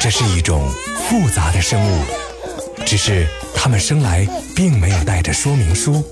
这是一种复杂的生物，只是它们生来并没有带着说明书。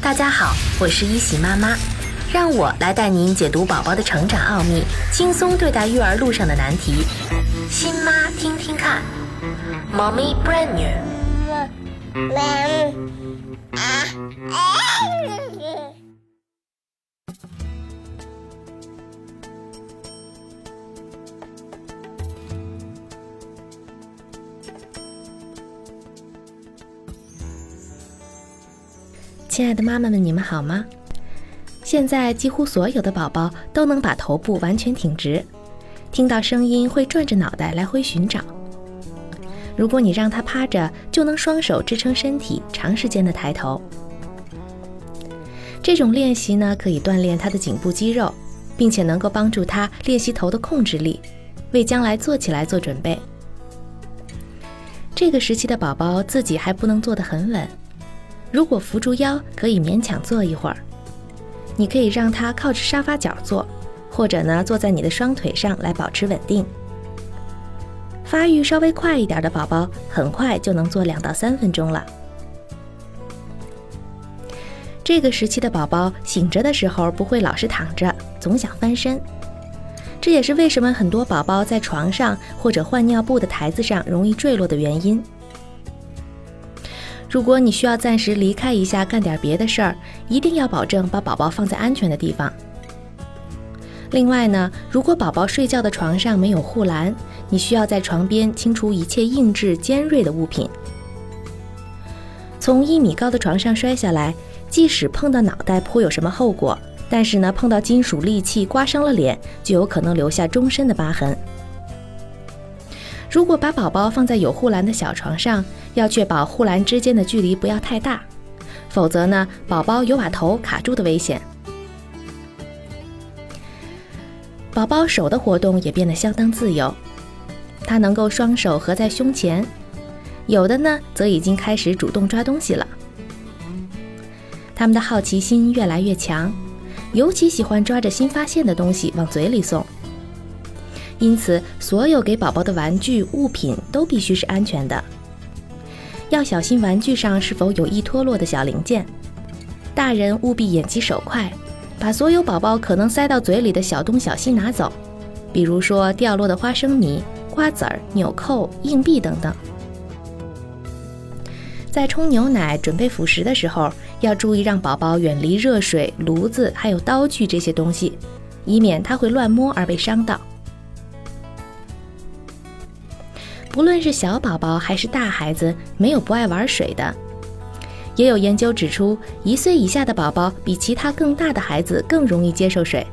大家好，我是一喜妈妈，让我来带您解读宝宝的成长奥秘，轻松对待育儿路上的难题。新妈听听看，Mommy brand new。亲爱的妈妈们，你们好吗？现在几乎所有的宝宝都能把头部完全挺直，听到声音会转着脑袋来回寻找。如果你让他趴着，就能双手支撑身体，长时间的抬头。这种练习呢，可以锻炼他的颈部肌肉，并且能够帮助他练习头的控制力，为将来坐起来做准备。这个时期的宝宝自己还不能坐得很稳。如果扶住腰，可以勉强坐一会儿。你可以让他靠着沙发角坐，或者呢坐在你的双腿上来保持稳定。发育稍微快一点的宝宝，很快就能坐两到三分钟了。这个时期的宝宝醒着的时候不会老是躺着，总想翻身。这也是为什么很多宝宝在床上或者换尿布的台子上容易坠落的原因。如果你需要暂时离开一下，干点别的事儿，一定要保证把宝宝放在安全的地方。另外呢，如果宝宝睡觉的床上没有护栏，你需要在床边清除一切硬质尖锐的物品。从一米高的床上摔下来，即使碰到脑袋颇有什么后果，但是呢，碰到金属利器刮伤了脸，就有可能留下终身的疤痕。如果把宝宝放在有护栏的小床上，要确保护栏之间的距离不要太大，否则呢，宝宝有把头卡住的危险。宝宝手的活动也变得相当自由，他能够双手合在胸前，有的呢则已经开始主动抓东西了。他们的好奇心越来越强，尤其喜欢抓着新发现的东西往嘴里送。因此，所有给宝宝的玩具物品都必须是安全的。要小心玩具上是否有易脱落的小零件。大人务必眼疾手快，把所有宝宝可能塞到嘴里的小东小西拿走，比如说掉落的花生米、瓜子儿、纽扣、硬币等等。在冲牛奶、准备辅食的时候，要注意让宝宝远离热水、炉子还有刀具这些东西，以免他会乱摸而被伤到。不论是小宝宝还是大孩子，没有不爱玩水的。也有研究指出，一岁以下的宝宝比其他更大的孩子更容易接受水。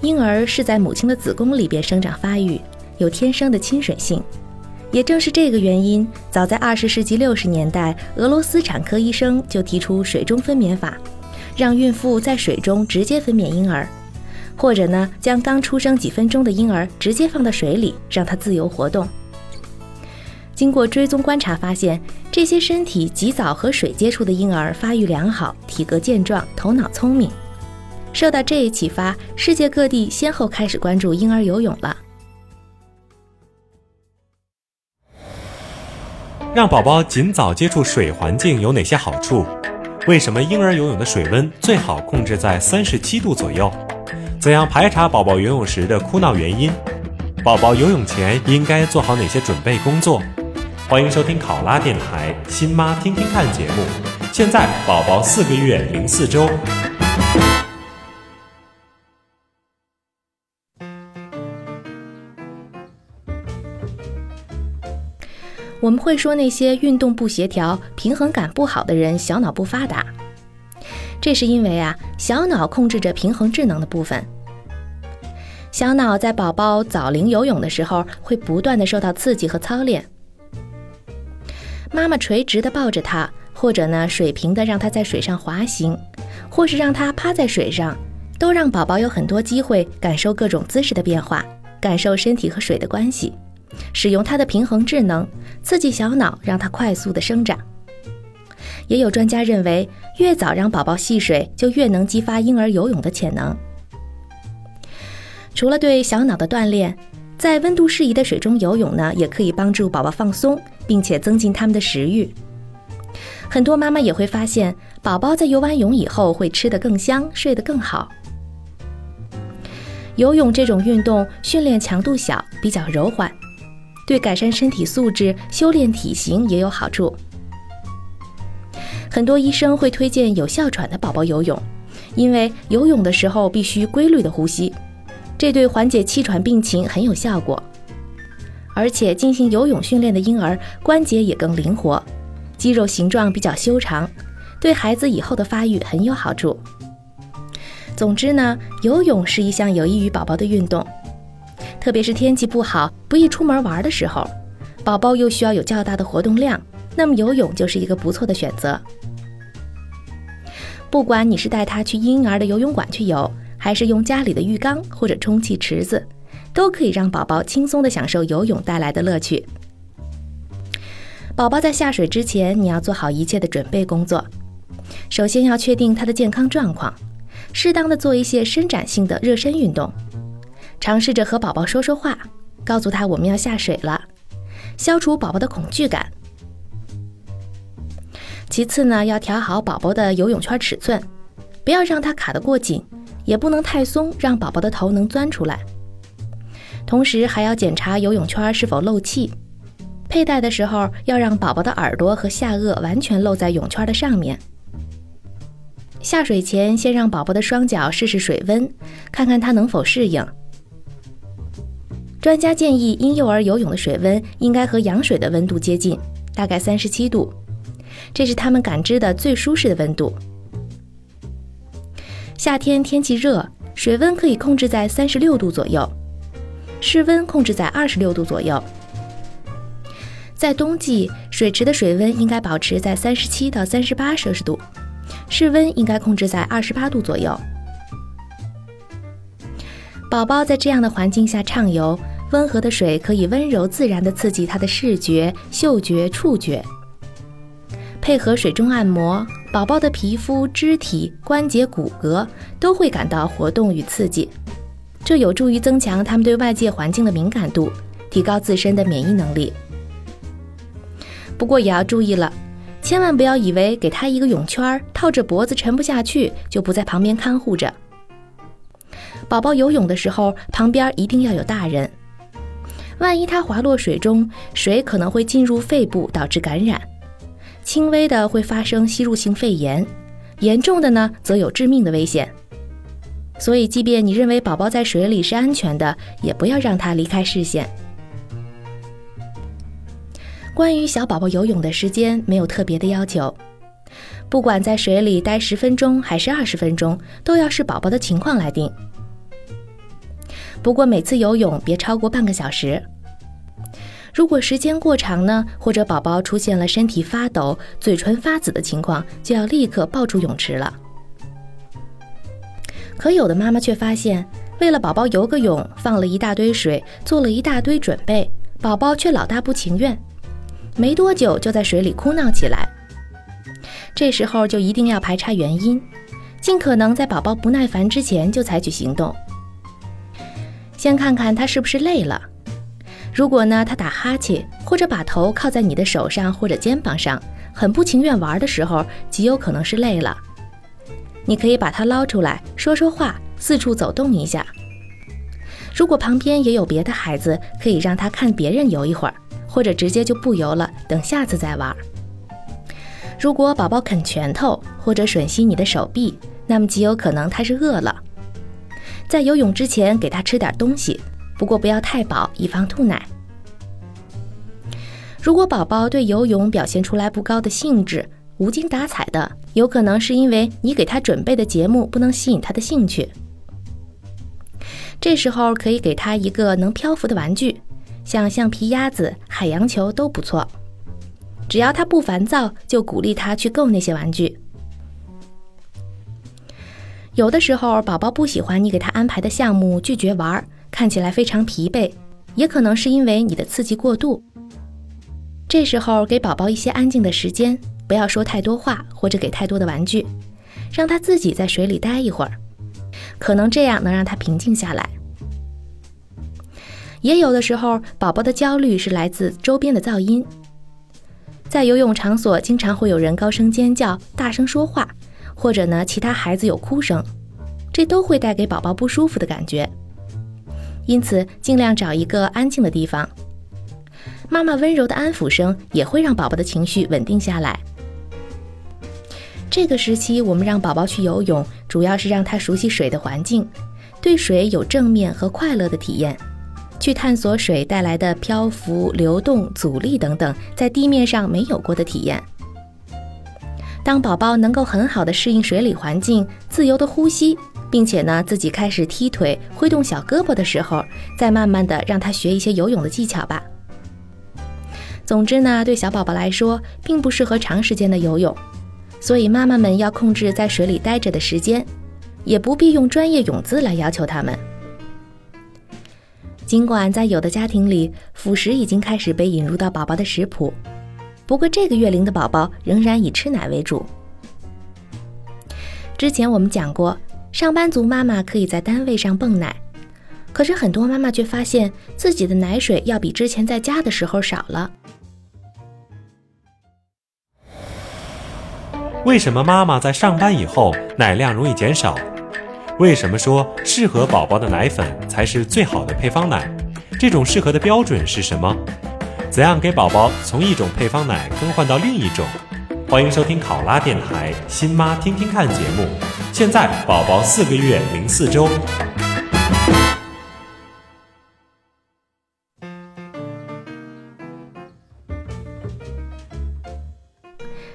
婴儿是在母亲的子宫里边生长发育，有天生的亲水性。也正是这个原因，早在二十世纪六十年代，俄罗斯产科医生就提出水中分娩法，让孕妇在水中直接分娩婴儿。或者呢，将刚出生几分钟的婴儿直接放到水里，让他自由活动。经过追踪观察，发现这些身体及早和水接触的婴儿发育良好，体格健壮，头脑聪明。受到这一启发，世界各地先后开始关注婴儿游泳了。让宝宝尽早接触水环境有哪些好处？为什么婴儿游泳的水温最好控制在三十七度左右？怎样排查宝宝游泳时的哭闹原因？宝宝游泳前应该做好哪些准备工作？欢迎收听考拉电台《新妈听听看》节目。现在宝宝四个月零四周。我们会说那些运动不协调、平衡感不好的人小脑不发达，这是因为啊，小脑控制着平衡智能的部分。小脑在宝宝早龄游泳的时候，会不断的受到刺激和操练。妈妈垂直的抱着他，或者呢水平的让他在水上滑行，或是让他趴在水上，都让宝宝有很多机会感受各种姿势的变化，感受身体和水的关系。使用它的平衡智能，刺激小脑，让它快速的生长。也有专家认为，越早让宝宝戏水，就越能激发婴儿游泳的潜能。除了对小脑的锻炼，在温度适宜的水中游泳呢，也可以帮助宝宝放松，并且增进他们的食欲。很多妈妈也会发现，宝宝在游完泳以后会吃得更香，睡得更好。游泳这种运动训练强度小，比较柔缓，对改善身体素质、修炼体型也有好处。很多医生会推荐有哮喘的宝宝游泳，因为游泳的时候必须规律的呼吸，这对缓解气喘病情很有效果。而且进行游泳训练的婴儿关节也更灵活。肌肉形状比较修长，对孩子以后的发育很有好处。总之呢，游泳是一项有益于宝宝的运动，特别是天气不好、不易出门玩的时候，宝宝又需要有较大的活动量，那么游泳就是一个不错的选择。不管你是带他去婴儿的游泳馆去游，还是用家里的浴缸或者充气池子，都可以让宝宝轻松地享受游泳带来的乐趣。宝宝在下水之前，你要做好一切的准备工作。首先要确定他的健康状况，适当的做一些伸展性的热身运动，尝试着和宝宝说说话，告诉他我们要下水了，消除宝宝的恐惧感。其次呢，要调好宝宝的游泳圈尺寸，不要让它卡得过紧，也不能太松，让宝宝的头能钻出来。同时还要检查游泳圈是否漏气。佩戴的时候要让宝宝的耳朵和下颚完全露在泳圈的上面。下水前先让宝宝的双脚试试水温，看看他能否适应。专家建议婴幼儿游泳的水温应该和羊水的温度接近，大概三十七度，这是他们感知的最舒适的温度。夏天天气热，水温可以控制在三十六度左右，室温控制在二十六度左右。在冬季，水池的水温应该保持在三十七到三十八摄氏度，室温应该控制在二十八度左右。宝宝在这样的环境下畅游，温和的水可以温柔自然地刺激他的视觉、嗅觉、触觉，配合水中按摩，宝宝的皮肤、肢体、关节、骨骼都会感到活动与刺激，这有助于增强他们对外界环境的敏感度，提高自身的免疫能力。不过也要注意了，千万不要以为给他一个泳圈套着脖子沉不下去，就不在旁边看护着。宝宝游泳的时候，旁边一定要有大人。万一他滑落水中，水可能会进入肺部，导致感染，轻微的会发生吸入性肺炎，严重的呢则有致命的危险。所以，即便你认为宝宝在水里是安全的，也不要让他离开视线。关于小宝宝游泳的时间，没有特别的要求，不管在水里待十分钟还是二十分钟，都要视宝宝的情况来定。不过每次游泳别超过半个小时。如果时间过长呢，或者宝宝出现了身体发抖、嘴唇发紫的情况，就要立刻抱出泳池了。可有的妈妈却发现，为了宝宝游个泳，放了一大堆水，做了一大堆准备，宝宝却老大不情愿。没多久就在水里哭闹起来，这时候就一定要排查原因，尽可能在宝宝不耐烦之前就采取行动。先看看他是不是累了，如果呢他打哈欠或者把头靠在你的手上或者肩膀上，很不情愿玩的时候，极有可能是累了。你可以把他捞出来说说话，四处走动一下。如果旁边也有别的孩子，可以让他看别人游一会儿。或者直接就不游了，等下次再玩。如果宝宝啃拳头或者吮吸你的手臂，那么极有可能他是饿了。在游泳之前给他吃点东西，不过不要太饱，以防吐奶。如果宝宝对游泳表现出来不高的兴致，无精打采的，有可能是因为你给他准备的节目不能吸引他的兴趣。这时候可以给他一个能漂浮的玩具。像橡皮鸭子、海洋球都不错，只要他不烦躁，就鼓励他去够那些玩具。有的时候，宝宝不喜欢你给他安排的项目，拒绝玩，看起来非常疲惫，也可能是因为你的刺激过度。这时候给宝宝一些安静的时间，不要说太多话或者给太多的玩具，让他自己在水里待一会儿，可能这样能让他平静下来。也有的时候，宝宝的焦虑是来自周边的噪音，在游泳场所经常会有人高声尖叫、大声说话，或者呢其他孩子有哭声，这都会带给宝宝不舒服的感觉。因此，尽量找一个安静的地方。妈妈温柔的安抚声也会让宝宝的情绪稳定下来。这个时期，我们让宝宝去游泳，主要是让他熟悉水的环境，对水有正面和快乐的体验，去探索水带来的漂浮、流动、阻力等等在地面上没有过的体验。当宝宝能够很好的适应水里环境，自由的呼吸。并且呢，自己开始踢腿、挥动小胳膊的时候，再慢慢的让他学一些游泳的技巧吧。总之呢，对小宝宝来说，并不适合长时间的游泳，所以妈妈们要控制在水里待着的时间，也不必用专业泳姿来要求他们。尽管在有的家庭里，辅食已经开始被引入到宝宝的食谱，不过这个月龄的宝宝仍然以吃奶为主。之前我们讲过。上班族妈妈可以在单位上泵奶，可是很多妈妈却发现自己的奶水要比之前在家的时候少了。为什么妈妈在上班以后奶量容易减少？为什么说适合宝宝的奶粉才是最好的配方奶？这种适合的标准是什么？怎样给宝宝从一种配方奶更换到另一种？欢迎收听考拉电台《新妈听听看》节目。现在宝宝四个月零四周。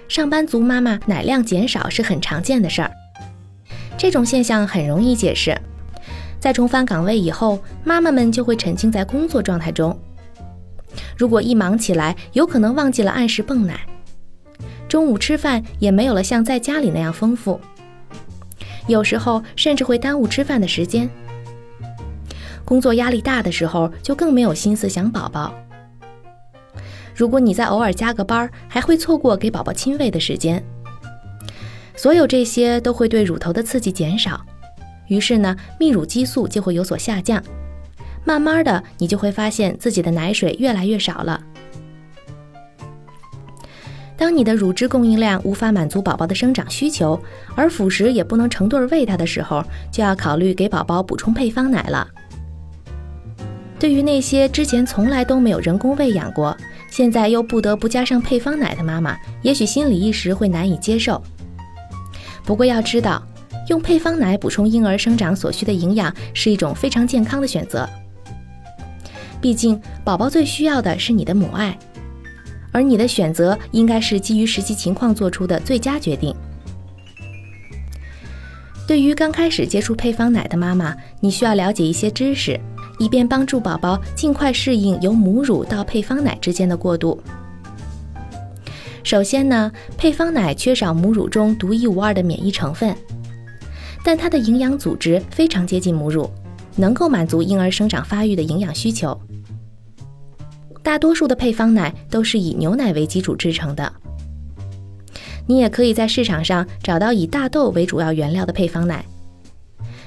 上班族妈妈奶量减少是很常见的事儿。这种现象很容易解释，在重返岗位以后，妈妈们就会沉浸在工作状态中。如果一忙起来，有可能忘记了按时泵奶。中午吃饭也没有了像在家里那样丰富，有时候甚至会耽误吃饭的时间。工作压力大的时候，就更没有心思想宝宝。如果你再偶尔加个班，还会错过给宝宝亲喂的时间。所有这些都会对乳头的刺激减少，于是呢，泌乳激素就会有所下降。慢慢的，你就会发现自己的奶水越来越少了。当你的乳汁供应量无法满足宝宝的生长需求，而辅食也不能成对喂他的时候，就要考虑给宝宝补充配方奶了。对于那些之前从来都没有人工喂养过，现在又不得不加上配方奶的妈妈，也许心里一时会难以接受。不过要知道，用配方奶补充婴儿生长所需的营养是一种非常健康的选择。毕竟，宝宝最需要的是你的母爱。而你的选择应该是基于实际情况做出的最佳决定。对于刚开始接触配方奶的妈妈，你需要了解一些知识，以便帮助宝宝尽快适应由母乳到配方奶之间的过渡。首先呢，配方奶缺少母乳中独一无二的免疫成分，但它的营养组织非常接近母乳，能够满足婴儿生长发育的营养需求。大多数的配方奶都是以牛奶为基础制成的。你也可以在市场上找到以大豆为主要原料的配方奶。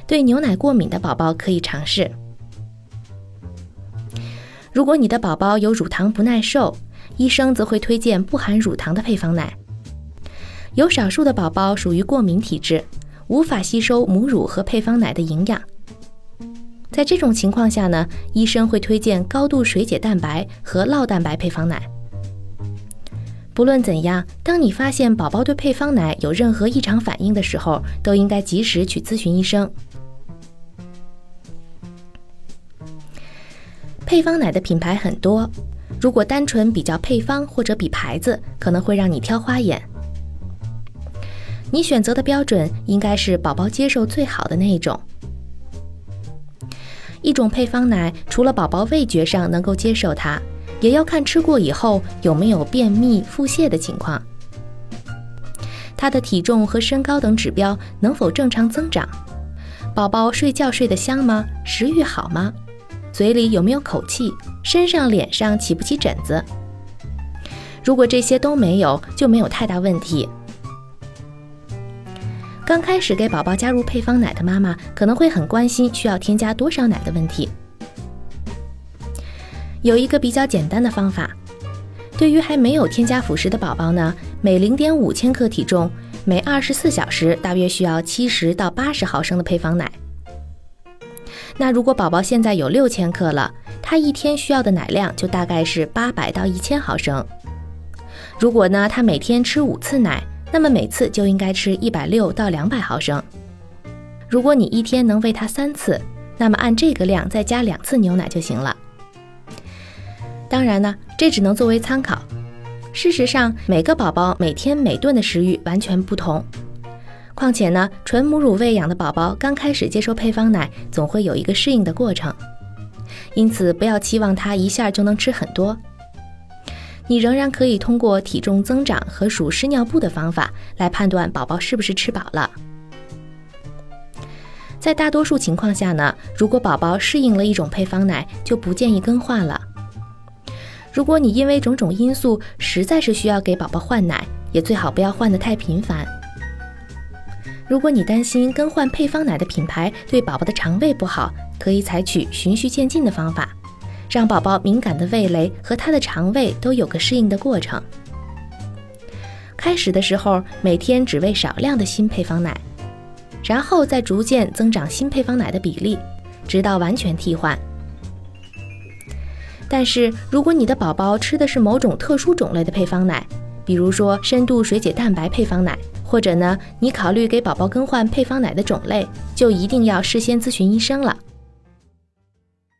对牛奶过敏的宝宝可以尝试。如果你的宝宝有乳糖不耐受，医生则会推荐不含乳糖的配方奶。有少数的宝宝属于过敏体质，无法吸收母乳和配方奶的营养。在这种情况下呢，医生会推荐高度水解蛋白和酪蛋白配方奶。不论怎样，当你发现宝宝对配方奶有任何异常反应的时候，都应该及时去咨询医生。配方奶的品牌很多，如果单纯比较配方或者比牌子，可能会让你挑花眼。你选择的标准应该是宝宝接受最好的那一种。一种配方奶，除了宝宝味觉上能够接受它，也要看吃过以后有没有便秘、腹泻的情况。他的体重和身高等指标能否正常增长？宝宝睡觉睡得香吗？食欲好吗？嘴里有没有口气？身上、脸上起不起疹子？如果这些都没有，就没有太大问题。刚开始给宝宝加入配方奶的妈妈可能会很关心需要添加多少奶的问题。有一个比较简单的方法，对于还没有添加辅食的宝宝呢，每零点五千克体重，每二十四小时大约需要七十到八十毫升的配方奶。那如果宝宝现在有六千克了，他一天需要的奶量就大概是八百到一千毫升。如果呢，他每天吃五次奶，那么每次就应该吃一百六到两百毫升。如果你一天能喂他三次，那么按这个量再加两次牛奶就行了。当然呢，这只能作为参考。事实上，每个宝宝每天每顿的食欲完全不同。况且呢，纯母乳喂养的宝宝刚开始接受配方奶，总会有一个适应的过程。因此，不要期望他一下就能吃很多。你仍然可以通过体重增长和数湿尿布的方法来判断宝宝是不是吃饱了。在大多数情况下呢，如果宝宝适应了一种配方奶，就不建议更换了。如果你因为种种因素实在是需要给宝宝换奶，也最好不要换得太频繁。如果你担心更换配方奶的品牌对宝宝的肠胃不好，可以采取循序渐进的方法，让宝宝敏感的味蕾和他的肠胃都有个适应的过程。开始的时候，每天只喂少量的新配方奶，然后再逐渐增长新配方奶的比例，直到完全替换。但是，如果你的宝宝吃的是某种特殊种类的配方奶，比如说深度水解蛋白配方奶，或者呢，你考虑给宝宝更换配方奶的种类，就一定要事先咨询医生了。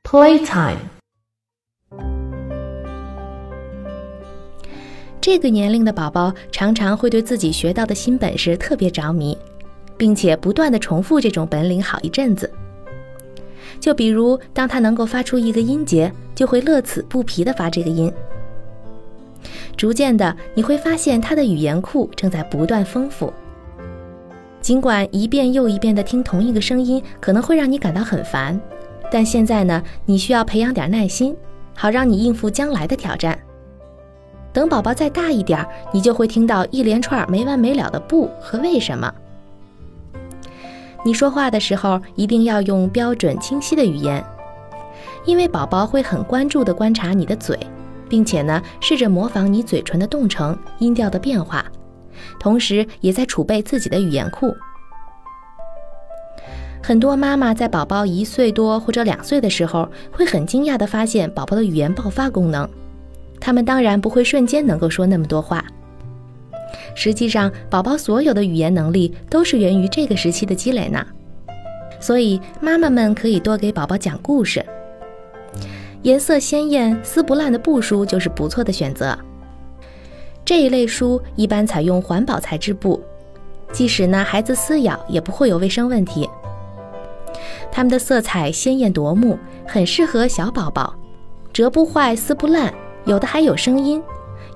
Playtime，这个年龄的宝宝常常会对自己学到的新本事特别着迷，并且不断的重复这种本领好一阵子。就比如，当他能够发出一个音节，就会乐此不疲的发这个音。逐渐的，你会发现他的语言库正在不断丰富。尽管一遍又一遍的听同一个声音可能会让你感到很烦，但现在呢，你需要培养点耐心，好让你应付将来的挑战。等宝宝再大一点，你就会听到一连串没完没了的“不”和“为什么”。你说话的时候一定要用标准清晰的语言，因为宝宝会很关注地观察你的嘴，并且呢，试着模仿你嘴唇的动程、音调的变化，同时也在储备自己的语言库。很多妈妈在宝宝一岁多或者两岁的时候，会很惊讶地发现宝宝的语言爆发功能，他们当然不会瞬间能够说那么多话。实际上，宝宝所有的语言能力都是源于这个时期的积累呢。所以，妈妈们可以多给宝宝讲故事。颜色鲜艳、撕不烂的布书就是不错的选择。这一类书一般采用环保材质布，即使呢孩子撕咬也不会有卫生问题。它们的色彩鲜艳夺目，很适合小宝宝，折不坏、撕不烂，有的还有声音。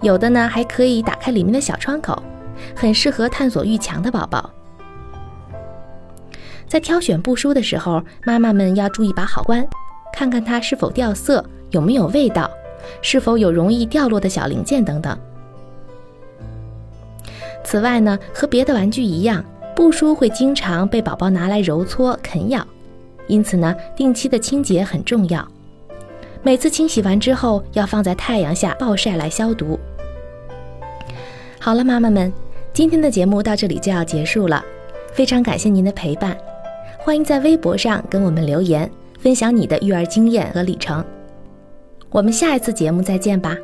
有的呢，还可以打开里面的小窗口，很适合探索欲强的宝宝。在挑选布书的时候，妈妈们要注意把好关，看看它是否掉色，有没有味道，是否有容易掉落的小零件等等。此外呢，和别的玩具一样，布书会经常被宝宝拿来揉搓、啃咬，因此呢，定期的清洁很重要。每次清洗完之后，要放在太阳下暴晒来消毒。好了，妈妈们，今天的节目到这里就要结束了，非常感谢您的陪伴，欢迎在微博上跟我们留言，分享你的育儿经验和里程。我们下一次节目再见吧。